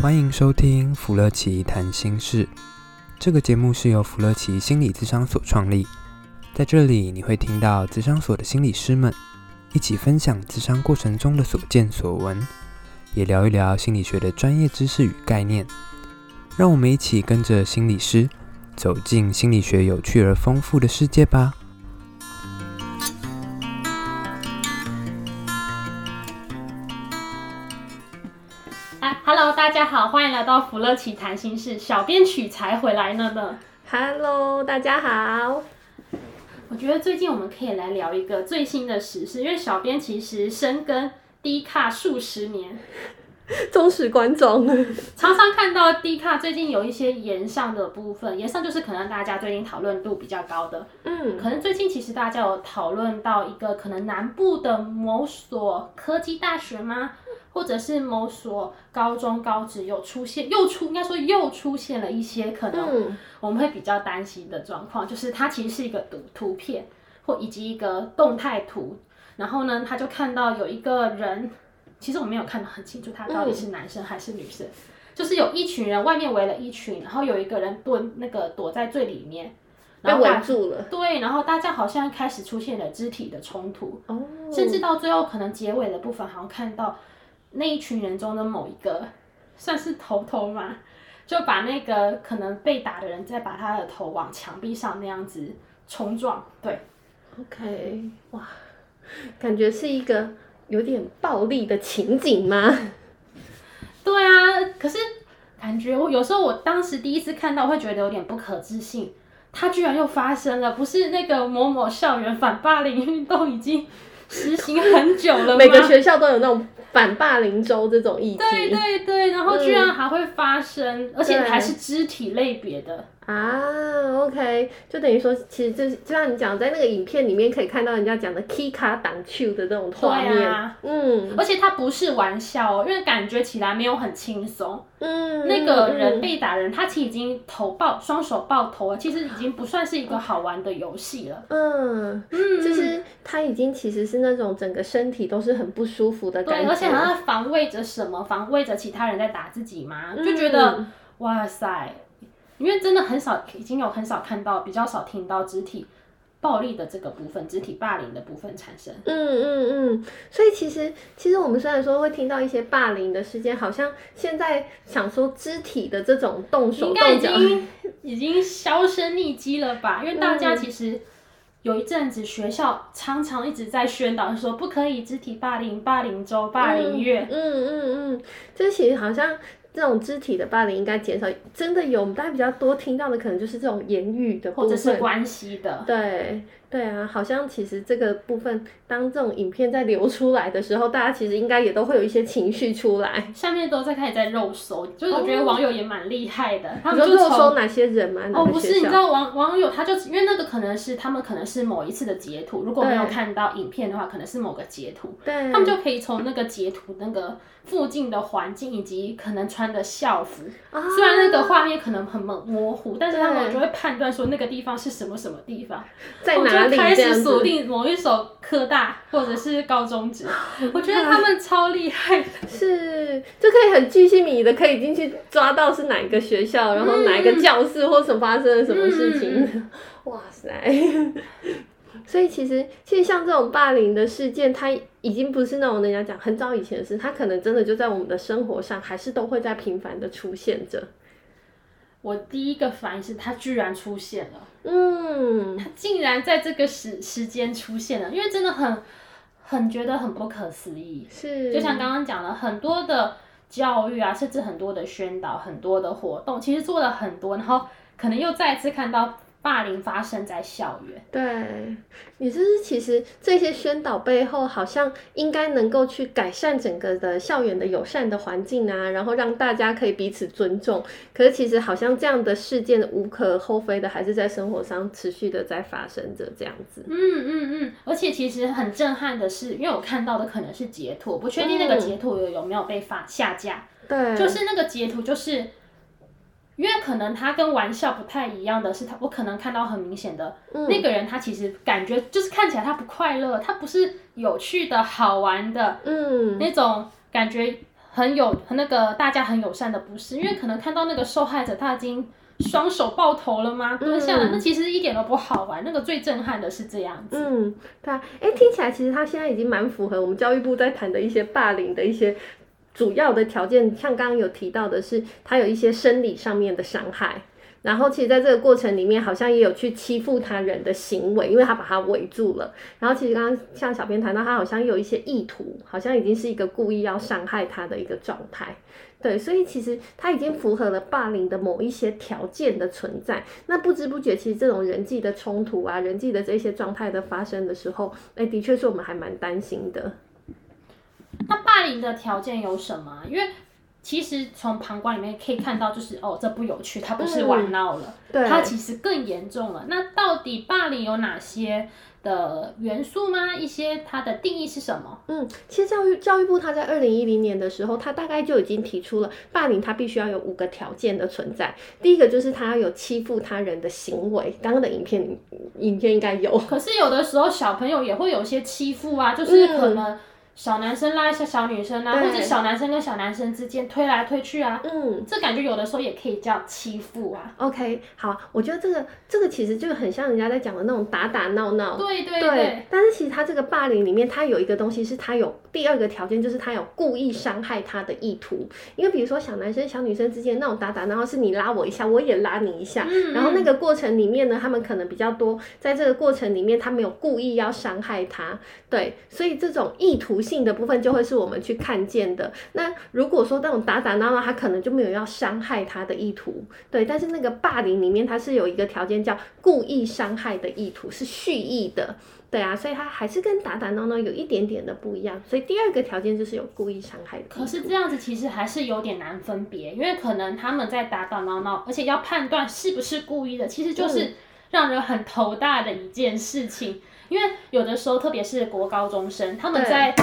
欢迎收听芙乐奇谈心事。这个节目是由芙乐奇心理咨商所创立，在这里你会听到咨商所的心理师们一起分享咨商过程中的所见所闻，也聊一聊心理学的专业知识与概念。让我们一起跟着心理师走进心理学有趣而丰富的世界吧。欢迎来到福乐奇谈心事，小编取材回来了呢。Hello，大家好。我觉得最近我们可以来聊一个最新的时事，因为小编其实深耕 D 卡数十年，忠实观众，常常看到 D 卡最近有一些延上的部分，延上就是可能大家最近讨论度比较高的，嗯，可能最近其实大家有讨论到一个可能南部的某所科技大学吗？或者是某所高中高职有出现，又出应该说又出现了一些可能我们会比较担心的状况，就是它其实是一个图图片或以及一个动态图，然后呢，他就看到有一个人，其实我没有看得很清楚他到底是男生还是女生，就是有一群人外面围了一群，然后有一个人蹲那个躲在最里面，然后围住了，对，然后大家好像开始出现了肢体的冲突，哦甚至到最后可能结尾的部分好像看到。那一群人中的某一个，算是头头嘛，就把那个可能被打的人，再把他的头往墙壁上那样子冲撞，对，OK，哇，感觉是一个有点暴力的情景吗？对啊，可是感觉我有时候我当时第一次看到会觉得有点不可置信，它居然又发生了，不是那个某某校园反霸凌运动已经实行很久了？每个学校都有那种。反霸凌周这种议题，对对对，然后居然还会发生，嗯、而且还是肢体类别的。啊，OK，就等于说，其实就是就像你讲，在那个影片里面可以看到人家讲的 key 卡挡 Q 的这种画面，啊、嗯，而且它不是玩笑哦，因为感觉起来没有很轻松，嗯，那个人被打人，他其实已经头抱双手抱头了，其实已经不算是一个好玩的游戏了，嗯嗯，就是他已经其实是那种整个身体都是很不舒服的感觉，对，而且好像防卫着什么，防卫着其他人在打自己嘛，就觉得、嗯、哇塞。因为真的很少，已经有很少看到，比较少听到肢体暴力的这个部分，肢体霸凌的部分产生。嗯嗯嗯，所以其实其实我们虽然说会听到一些霸凌的事件，好像现在想说肢体的这种动手动脚，应该已经已经销声匿迹了吧？因为大家其实有一阵子学校常常一直在宣导说不可以肢体霸凌，霸凌周、霸凌月。嗯嗯嗯，这其实好像。这种肢体的霸凌应该减少，真的有，我们大家比较多听到的可能就是这种言语的部分，或者是关系的，对。对啊，好像其实这个部分，当这种影片在流出来的时候，大家其实应该也都会有一些情绪出来。下面都在开始在肉搜，就是我觉得网友也蛮厉害的。哦、他们就肉搜哪些人吗？哦，不是，你知道网网友他就因为那个可能是他们可能是某一次的截图，如果没有看到影片的话，可能是某个截图。对。他们就可以从那个截图那个附近的环境以及可能穿的校服，啊、虽然那个画面可能很模模糊，但是他们就会判断说那个地方是什么什么地方，在哪里。开始锁定某一所科大或者是高中职，我觉得他们超厉害的，是就可以很巨细靡的可以进去抓到是哪一个学校，然后哪一个教室或什么发生了什么事情，嗯、哇塞！所以其实其实像这种霸凌的事件，它已经不是那种人家讲很早以前的事，它可能真的就在我们的生活上，还是都会在频繁的出现着。我第一个反应是，它居然出现了，嗯，它竟然在这个时时间出现了，因为真的很很觉得很不可思议，是，就像刚刚讲了很多的教育啊，甚至很多的宣导，很多的活动，其实做了很多，然后可能又再次看到。霸凌发生在校园，对，也就是其实这些宣导背后，好像应该能够去改善整个的校园的友善的环境啊，然后让大家可以彼此尊重。可是其实好像这样的事件无可厚非的，还是在生活上持续的在发生着这样子。嗯嗯嗯，而且其实很震撼的是，因为我看到的可能是截图，不确定那个截图有有没有被发下架。对，就是那个截图就是。因为可能他跟玩笑不太一样的是，他我可能看到很明显的、嗯、那个人，他其实感觉就是看起来他不快乐，他不是有趣的好玩的，嗯，那种感觉很有很那个大家很友善的，不是，因为可能看到那个受害者他已经双手抱头了吗？蹲下来，嗯、那其实一点都不好玩。那个最震撼的是这样子。嗯，对啊，哎，听起来其实他现在已经蛮符合我们教育部在谈的一些霸凌的一些主要的条件，像刚刚有提到的是，他有一些生理上面的伤害。然后，其实，在这个过程里面，好像也有去欺负他人的行为，因为他把他围住了。然后，其实刚刚像小编谈到，他好像有一些意图，好像已经是一个故意要伤害他的一个状态。对，所以其实他已经符合了霸凌的某一些条件的存在。那不知不觉，其实这种人际的冲突啊，人际的这些状态的发生的时候，哎，的确是我们还蛮担心的。那霸凌的条件有什么？因为其实从旁观里面可以看到，就是哦，这不有趣，他不是玩闹了，嗯、对，它其实更严重了。那到底霸凌有哪些的元素吗？一些它的定义是什么？嗯，其实教育教育部他在二零一零年的时候，他大概就已经提出了霸凌，它必须要有五个条件的存在。第一个就是他要有欺负他人的行为，刚刚的影片影片应该有。可是有的时候小朋友也会有些欺负啊，就是可能、嗯。小男生拉一下小女生啊，或者小男生跟小男生之间推来推去啊，嗯，这感觉有的时候也可以叫欺负啊。OK，好，我觉得这个这个其实就很像人家在讲的那种打打闹闹。对对对，对。但是其实他这个霸凌里面，他有一个东西是他有第二个条件，就是他有故意伤害他的意图。因为比如说小男生小女生之间那种打打闹闹，是你拉我一下，我也拉你一下，然后那个过程里面呢，他们可能比较多，在这个过程里面，他没有故意要伤害他。对，所以这种意图性的部分就会是我们去看见的。那如果说那种打打闹闹，他可能就没有要伤害他的意图。对，但是那个霸凌里面，它是有一个条件叫故意伤害的意图，是蓄意的。对啊，所以它还是跟打打闹闹有一点点的不一样。所以第二个条件就是有故意伤害的。可是这样子其实还是有点难分别，因为可能他们在打打闹闹，而且要判断是不是故意的，其实就是让人很头大的一件事情。因为有的时候，特别是国高中生，他们在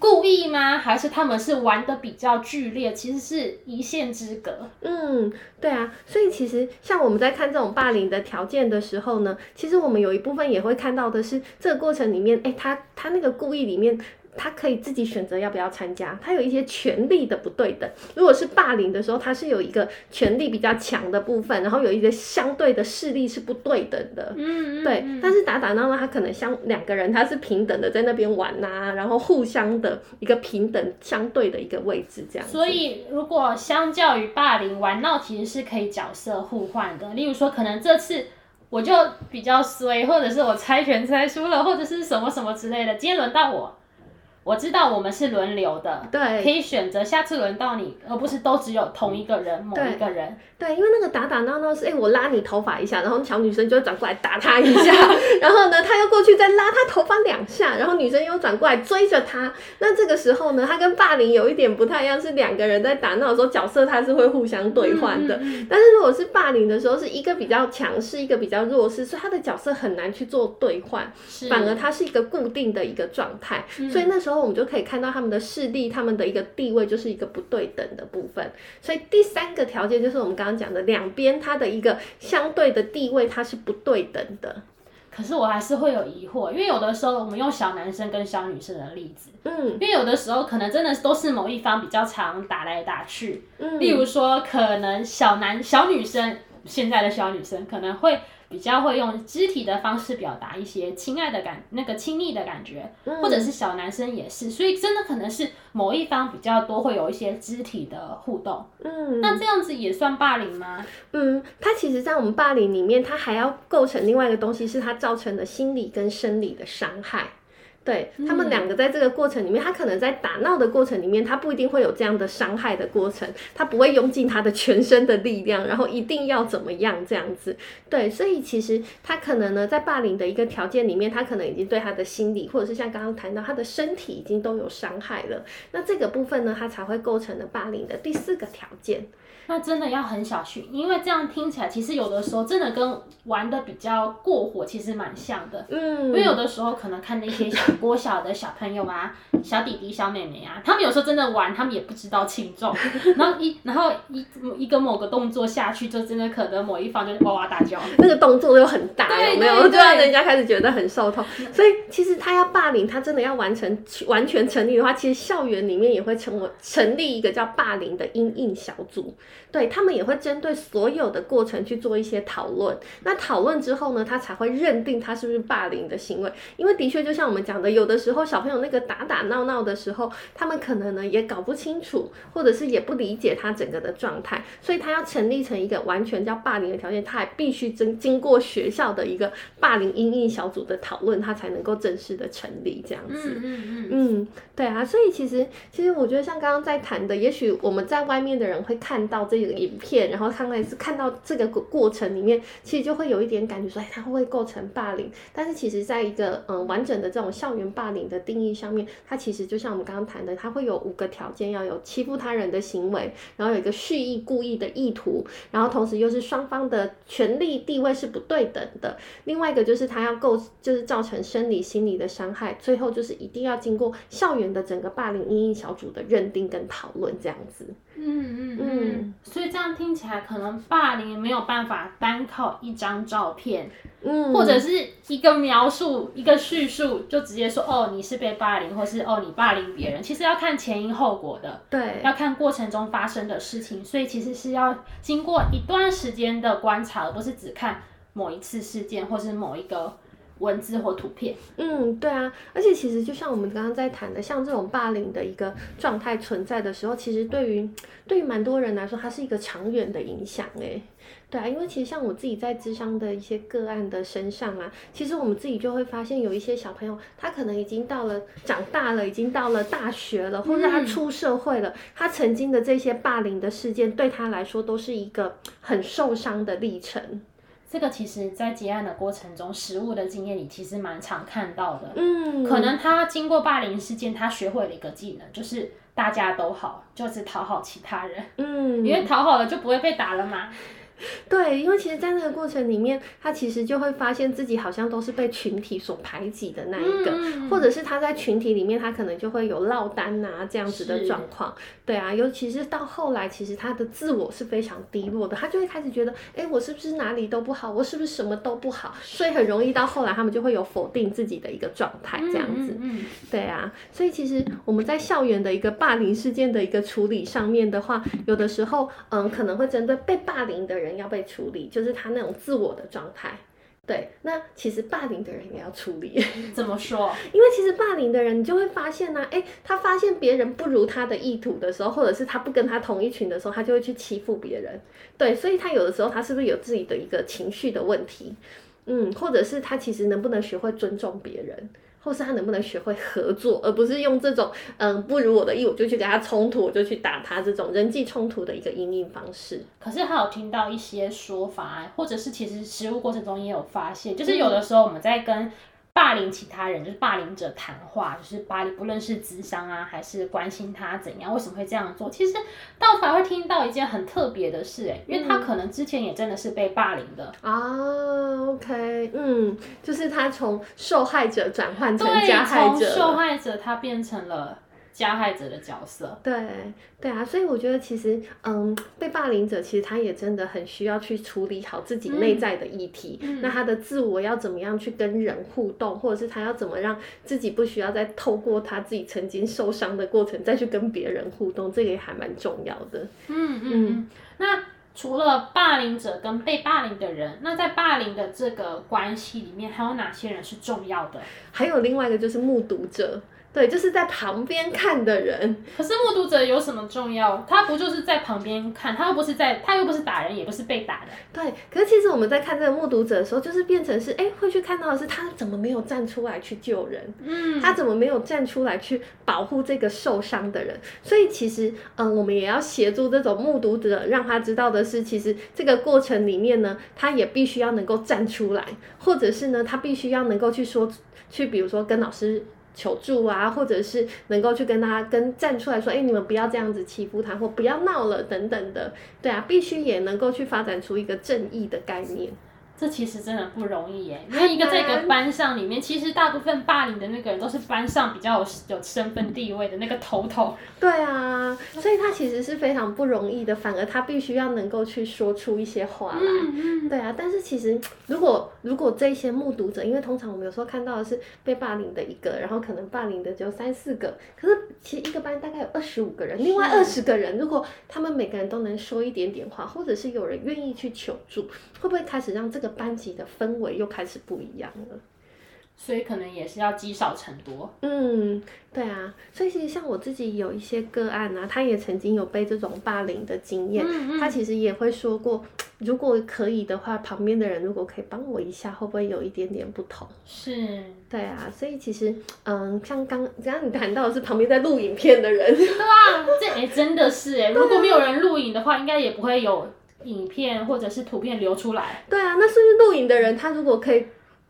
故意吗？还是他们是玩的比较剧烈？其实是一线之隔。嗯，对啊。所以其实像我们在看这种霸凌的条件的时候呢，其实我们有一部分也会看到的是，这个过程里面，哎，他他那个故意里面。他可以自己选择要不要参加，他有一些权利的不对等。如果是霸凌的时候，他是有一个权力比较强的部分，然后有一个相对的势力是不对等的。嗯，对。但是打打闹闹，他可能相两个人他是平等的在那边玩呐、啊，然后互相的一个平等相对的一个位置这样。所以，如果相较于霸凌，玩闹其实是可以角色互换的。例如说，可能这次我就比较衰，或者是我猜拳猜输了，或者是什么什么之类的。今天轮到我。我知道我们是轮流的，对，可以选择下次轮到你，而不是都只有同一个人，某一个人。对，因为那个打打闹闹是，哎、欸，我拉你头发一下，然后小女生就会转过来打他一下，然后呢，他又过去再拉他头发两下，然后女生又转过来追着他。那这个时候呢，他跟霸凌有一点不太一样，是两个人在打闹的时候，角色他是会互相兑换的。嗯嗯，但是如果是霸凌的时候，是一个比较强势，一个比较弱势，所以他的角色很难去做兑换，反而他是一个固定的一个状态。所以那时候。然后我们就可以看到他们的势力，他们的一个地位就是一个不对等的部分。所以第三个条件就是我们刚刚讲的，两边它的一个相对的地位它是不对等的。可是我还是会有疑惑，因为有的时候我们用小男生跟小女生的例子，嗯，因为有的时候可能真的都是某一方比较常打来打去，嗯，例如说可能小男小女生现在的小女生可能会。比较会用肢体的方式表达一些亲爱的感，那个亲密的感觉，或者是小男生也是，所以真的可能是某一方比较多会有一些肢体的互动。嗯，那这样子也算霸凌吗？嗯，它其实，在我们霸凌里面，它还要构成另外一个东西，是它造成的心理跟生理的伤害。对，他们两个在这个过程里面，他可能在打闹的过程里面，他不一定会有这样的伤害的过程，他不会用尽他的全身的力量，然后一定要怎么样这样子。对，所以其实他可能呢，在霸凌的一个条件里面，他可能已经对他的心理，或者是像刚刚谈到他的身体已经都有伤害了。那这个部分呢，他才会构成了霸凌的第四个条件。那真的要很小心，因为这样听起来，其实有的时候真的跟玩的比较过火，其实蛮像的。嗯，因为有的时候可能看那些小国小的小朋友啊、小弟弟、小妹妹啊，他们有时候真的玩，他们也不知道轻重，然后一然后一一个某个动作下去，就真的可能某一方就哇哇大叫，那个动作又很大，有没有？就让人家开始觉得很受痛。所以其实他要霸凌，他真的要完成完全成立的话，其实校园里面也会成为成立一个叫霸凌的阴影小组，对，他们也会针对所有的过程去做一些讨论。那讨论之后呢，他才会认定他是不是霸凌的行为。因为的确，就像我们讲的，有的时候小朋友那个打打闹闹的时候，他们可能呢也搞不清楚，或者是也不理解他整个的状态，所以他要成立成一个完全叫霸凌的条件，他还必须经经过学校的一个霸凌阴影小组的讨论，他才能够正式的成立这样子。嗯嗯嗯嗯，对啊，所以其实其实我觉得像刚刚在谈的，也许我们在外面的人会看到这个影片，然后看来是看到这个过程里面，其实就会有一点感觉说，哎，他会不会构成霸凌？但是其实在一个嗯完整的这种校园霸凌的定义上面，它其实就像我们刚刚谈的，它会有五个条件，要有欺负他人的行为，然后有一个蓄意故意的意图，然后同时又是双方的权力地位是不对等的。另外一个就是他要构，就是造成生理心理的伤害。最后就是一定要经过校园的整个霸凌因应小组的认定跟讨论，这样子。嗯嗯嗯。所以这样听起来，可能霸凌没有办法单靠一张照片。嗯，或者是一个描述，一个叙述，就直接说哦，你是被霸凌，或是哦，你霸凌别人。其实要看前因后果的，对，要看过程中发生的事情，所以其实是要经过一段时间的观察，而不是只看某一次事件或是某一个文字或图片。嗯，对啊，而且其实就像我们刚刚在谈的，像这种霸凌的一个状态存在的时候，其实对于对于蛮多人来说，它是一个长远的影响，诶。对啊，因为其实像我自己在智商的一些个案的身上啊，其实我们自己就会发现有一些小朋友，他可能已经到了长大了，已经到了大学了，或者他出社会了，他曾经的这些霸凌的事件对他来说都是一个很受伤的历程。这个其实，在结案的过程中，实务的经验里其实蛮常看到的。嗯，可能他经过霸凌事件，他学会了一个技能，就是大家都好，就是讨好其他人。嗯，因为讨好了就不会被打了嘛。对，因为其实，在那个过程里面，他其实就会发现自己好像都是被群体所排挤的那一个，嗯、或者是他在群体里面，他可能就会有落单啊这样子的状况。对啊，尤其是到后来，其实他的自我是非常低落的，他就会开始觉得，哎，我是不是哪里都不好？我是不是什么都不好？所以很容易到后来，他们就会有否定自己的一个状态，这样子。嗯，嗯，嗯，对啊，所以其实我们在校园的一个霸凌事件的一个处理上面的话，有的时候，嗯，可能会针对被霸凌的人。要被处理，就是他那种自我的状态。对，那其实霸凌的人也要处理。怎么说？因为其实霸凌的人，你就会发现呢、啊，哎，他发现别人不如他的意图的时候，或者是他不跟他同一群的时候，他就会去欺负别人。对，所以他有的时候，他是不是有自己的一个情绪的问题？嗯，或者是他其实能不能学会尊重别人？或是他能不能学会合作，而不是用这种嗯不如我的意，我就去跟他冲突，我就去打他这种人际冲突的一个应应方式。可是还有听到一些说法，或者是其实实务过程中也有发现，就是有的时候我们在跟。霸凌其他人就是霸凌者谈话，就是霸凌，不论是智商啊，还是关心他怎样，为什么会这样做？其实倒反而会听到一件很特别的事，哎，因为他可能之前也真的是被霸凌的、嗯、啊。OK，嗯，就是他从受害者转换成加害者，从受害者他变成了。加害者的角色，对对啊，所以我觉得其实，嗯，被霸凌者其实他也真的很需要去处理好自己内在的议题。嗯、那他的自我要怎么样去跟人互动，或者是他要怎么让自己不需要再透过他自己曾经受伤的过程再去跟别人互动，这个也还蛮重要的。嗯嗯嗯。那除了霸凌者跟被霸凌的人，那在霸凌的这个关系里面，还有哪些人是重要的？还有另外一个就是目睹者。对，就是在旁边看的人。可是目睹者有什么重要？他不就是在旁边看？他又不是在，他又不是打人，也不是被打的。对，可是其实我们在看这个目睹者的时候，就是变成是，哎，会去看到的是他怎么没有站出来去救人？嗯，他怎么没有站出来去保护这个受伤的人？所以其实，嗯，我们也要协助这种目睹者，让他知道的是，其实这个过程里面呢，他也必须要能够站出来，或者是呢，他必须要能够去说，去比如说跟老师。求助啊，或者是能够去跟他跟站出来说，哎，你们不要这样子欺负他，或不要闹了等等的，对啊，必须也能够去发展出一个正义的概念。这其实真的不容易耶，因为一个在一个班上里面，其实大部分霸凌的那个人都是班上比较有有身份地位的那个头头。对啊，所以他其实是非常不容易的，反而他必须要能够去说出一些话来。嗯嗯。对啊，但是其实如果如果这些目睹者，因为通常我们有时候看到的是被霸凌的一个，然后可能霸凌的只有三四个，可是其实一个班大概有二十五个人，另外二十个人，如果他们每个人都能说一点点话，或者是有人愿意去求助，会不会开始让这个班级的氛围又开始不一样了？所以可能也是要积少成多。嗯，对啊。所以其实像我自己有一些个案啊，他也曾经有被这种霸凌的经验。嗯嗯。他其实也会说过，如果可以的话，旁边的人如果可以帮我一下，会不会有一点点不同？是。对啊。所以其实，嗯，像刚刚刚你谈到的是旁边在录影片的人。对啊，这哎、欸、真的是哎，如果没有人录影的话，应该也不会有影片或者是图片流出来。对啊，那是不是录影的人他如果可以？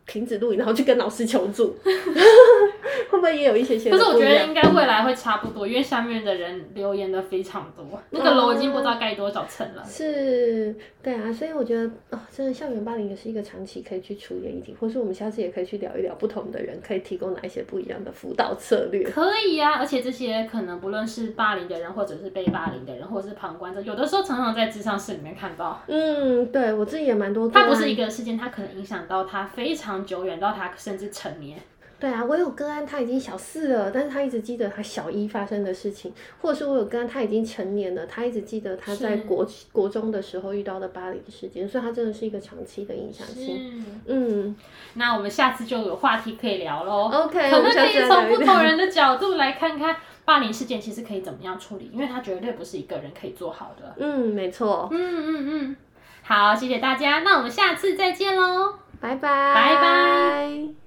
停止录影，然后去跟老师求助，会不会也有一些些？可是我觉得应该未来会差不多，因为下面的人留言的非常多，那个楼已经不知道盖多少层了。哦、是，对啊，所以我觉得哦，真的校园霸凌也是一个长期可以去处理的议题，或是我们下次也可以去聊一聊不同的人可以提供哪一些不一样的辅导策略。可以啊，而且这些可能不论是霸凌的人，或者是被霸凌的人，或者是旁观者，有的时候常常在智商室里面看到。嗯，对我自己也蛮多。它不是一个事件，它可能影响到他非常。久远到他甚至成年。对啊，我有个案，他已经小四了，但是他一直记得他小一发生的事情，或者是我有个案，他已经成年了，他一直记得他在国国中的时候遇到的霸凌事件，所以他真的是一个长期的影响性。嗯，那我们下次就有话题可以聊喽。OK，可能可以从不同人的角度来看看霸凌事件其实可以怎么样处理，因为他绝对不是一个人可以做好的。嗯，没错。嗯嗯嗯，好，谢谢大家，那我们下次再见喽。拜拜，拜拜。